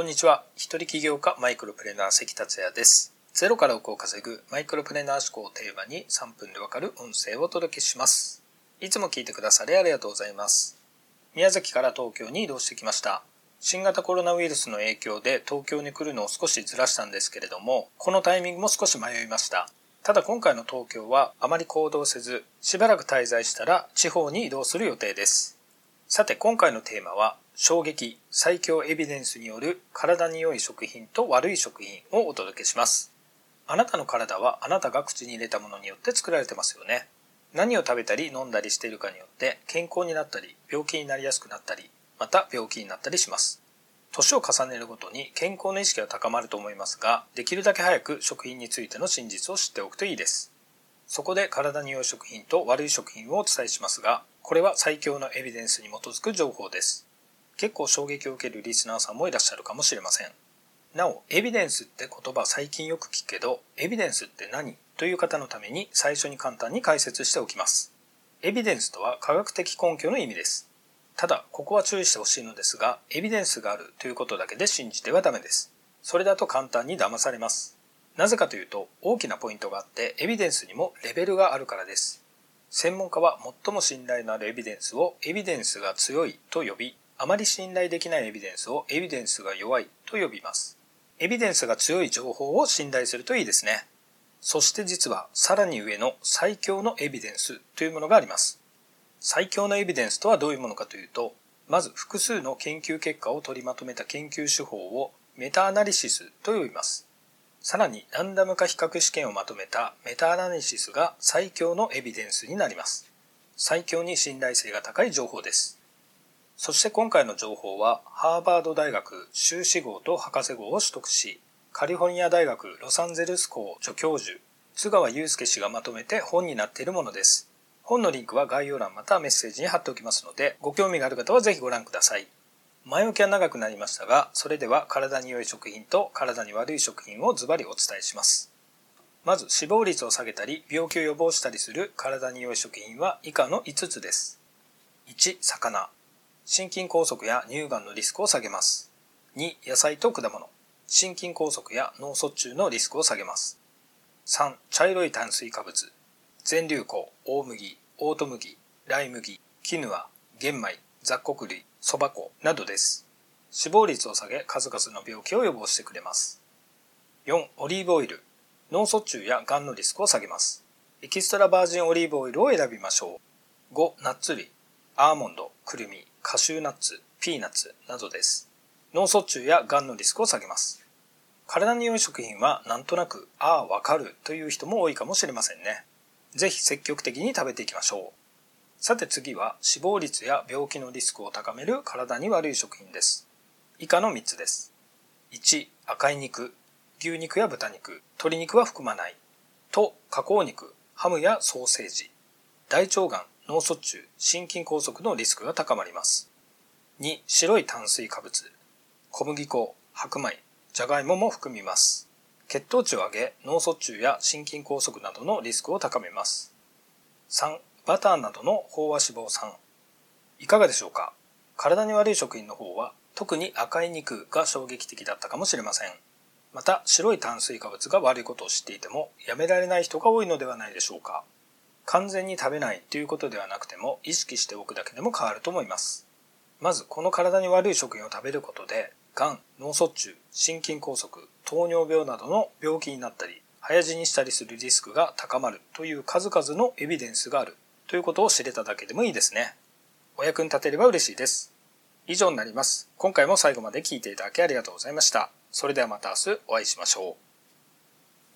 こんにちは。一人起業家マイクロプレーナー関達也です。ゼロから億を稼ぐマイクロプレーナー思考をテーマに3分でわかる音声をお届けします。いつも聞いてくださりありがとうございます。宮崎から東京に移動してきました。新型コロナウイルスの影響で東京に来るのを少しずらしたんですけれども、このタイミングも少し迷いました。ただ今回の東京はあまり行動せず、しばらく滞在したら地方に移動する予定です。さて今回のテーマは衝撃最強エビデンスによる体に良い食品と悪い食品をお届けします。あなたの体はあなたが口に入れたものによって作られてますよね。何を食べたり飲んだりしているかによって健康になったり病気になりやすくなったりまた病気になったりします。年を重ねるごとに健康の意識は高まると思いますができるだけ早く食品についての真実を知っておくといいです。そこで体に良い食品と悪い食品をお伝えしますがこれは最強のエビデンスに基づく情報です。結構衝撃を受けるリスナーさんもいらっしゃるかもしれません。なお、エビデンスって言葉最近よく聞くけど、エビデンスって何？という方のために最初に簡単に解説しておきます。エビデンスとは科学的根拠の意味です。ただ、ここは注意してほしいのですが、エビデンスがあるということだけで信じてはダメです。それだと簡単に騙されます。なぜかというと、大きなポイントがあって、エビデンスにもレベルがあるからです。専門家は最も信頼のあるエビデンスをエビデンスが強いと呼び、あまり信頼できないエビデンスをエビデンスが弱いと呼びます。エビデンスが強い情報を信頼するといいですね。そして実はさらに上の最強のエビデンスというものがあります。最強のエビデンスとはどういうものかというと、まず複数の研究結果を取りまとめた研究手法をメタアナリシスと呼びます。さらにランダム化比較試験をまとめたメタアナリシスが最強のエビデンスになります。最強に信頼性が高い情報です。そして今回の情報はハーバード大学修士号と博士号を取得し、カリフォルニア大学ロサンゼルス校助教授、津川祐介氏がまとめて本になっているものです。本のリンクは概要欄またメッセージに貼っておきますので、ご興味がある方はぜひご覧ください。前置きは長くなりましたが、それでは体に良い食品と体に悪い食品をズバリお伝えします。まず死亡率を下げたり病気を予防したりする体に良い食品は以下の5つです。1、魚。心筋梗塞や乳がんのリスクを下げます。2、野菜と果物。心筋梗塞や脳卒中のリスクを下げます。3、茶色い炭水化物。全粒粉、大麦、オート麦、ライ麦、キヌア、玄米、雑穀類、そば粉などです。死亡率を下げ、数々の病気を予防してくれます。4、オリーブオイル。脳卒中や癌のリスクを下げます。エキストラバージンオリーブオイルを選びましょう。5、ナッツ類。アーモンド、くるみ、カシューナッツ、ピーナッツなどです。脳卒中や癌のリスクを下げます。体に良い食品はなんとなく、ああ、わかるという人も多いかもしれませんね。ぜひ積極的に食べていきましょう。さて次は死亡率や病気のリスクを高める体に悪い食品です。以下の3つです。1、赤い肉。牛肉や豚肉、鶏肉は含まない。と、加工肉、ハムやソーセージ。大腸がん、脳卒中、心筋梗塞のリスクが高まります。2、白い炭水化物。小麦粉、白米、じゃがいもも含みます。血糖値を上げ、脳卒中や心筋梗塞などのリスクを高めます。3、バターなどの飽和脂肪酸。いかがでしょうか？体に悪い食品の方は特に赤い肉が衝撃的だったかもしれません。また白い炭水化物が悪いことを知っていてもやめられない人が多いのではないでしょうか？完全に食べないということではなくても意識しておくだけでも変わると思います。まずこの体に悪い食品を食べることで、がん、脳卒中、心筋梗塞、糖尿病などの病気になったり、早死にしたりするリスクが高まるという数々のエビデンスがあるということを知れただけでもいいですね。お役に立てれば嬉しいです。以上になります。今回も最後まで聞いていただきありがとうございました。それではまた明日お会いしましょう。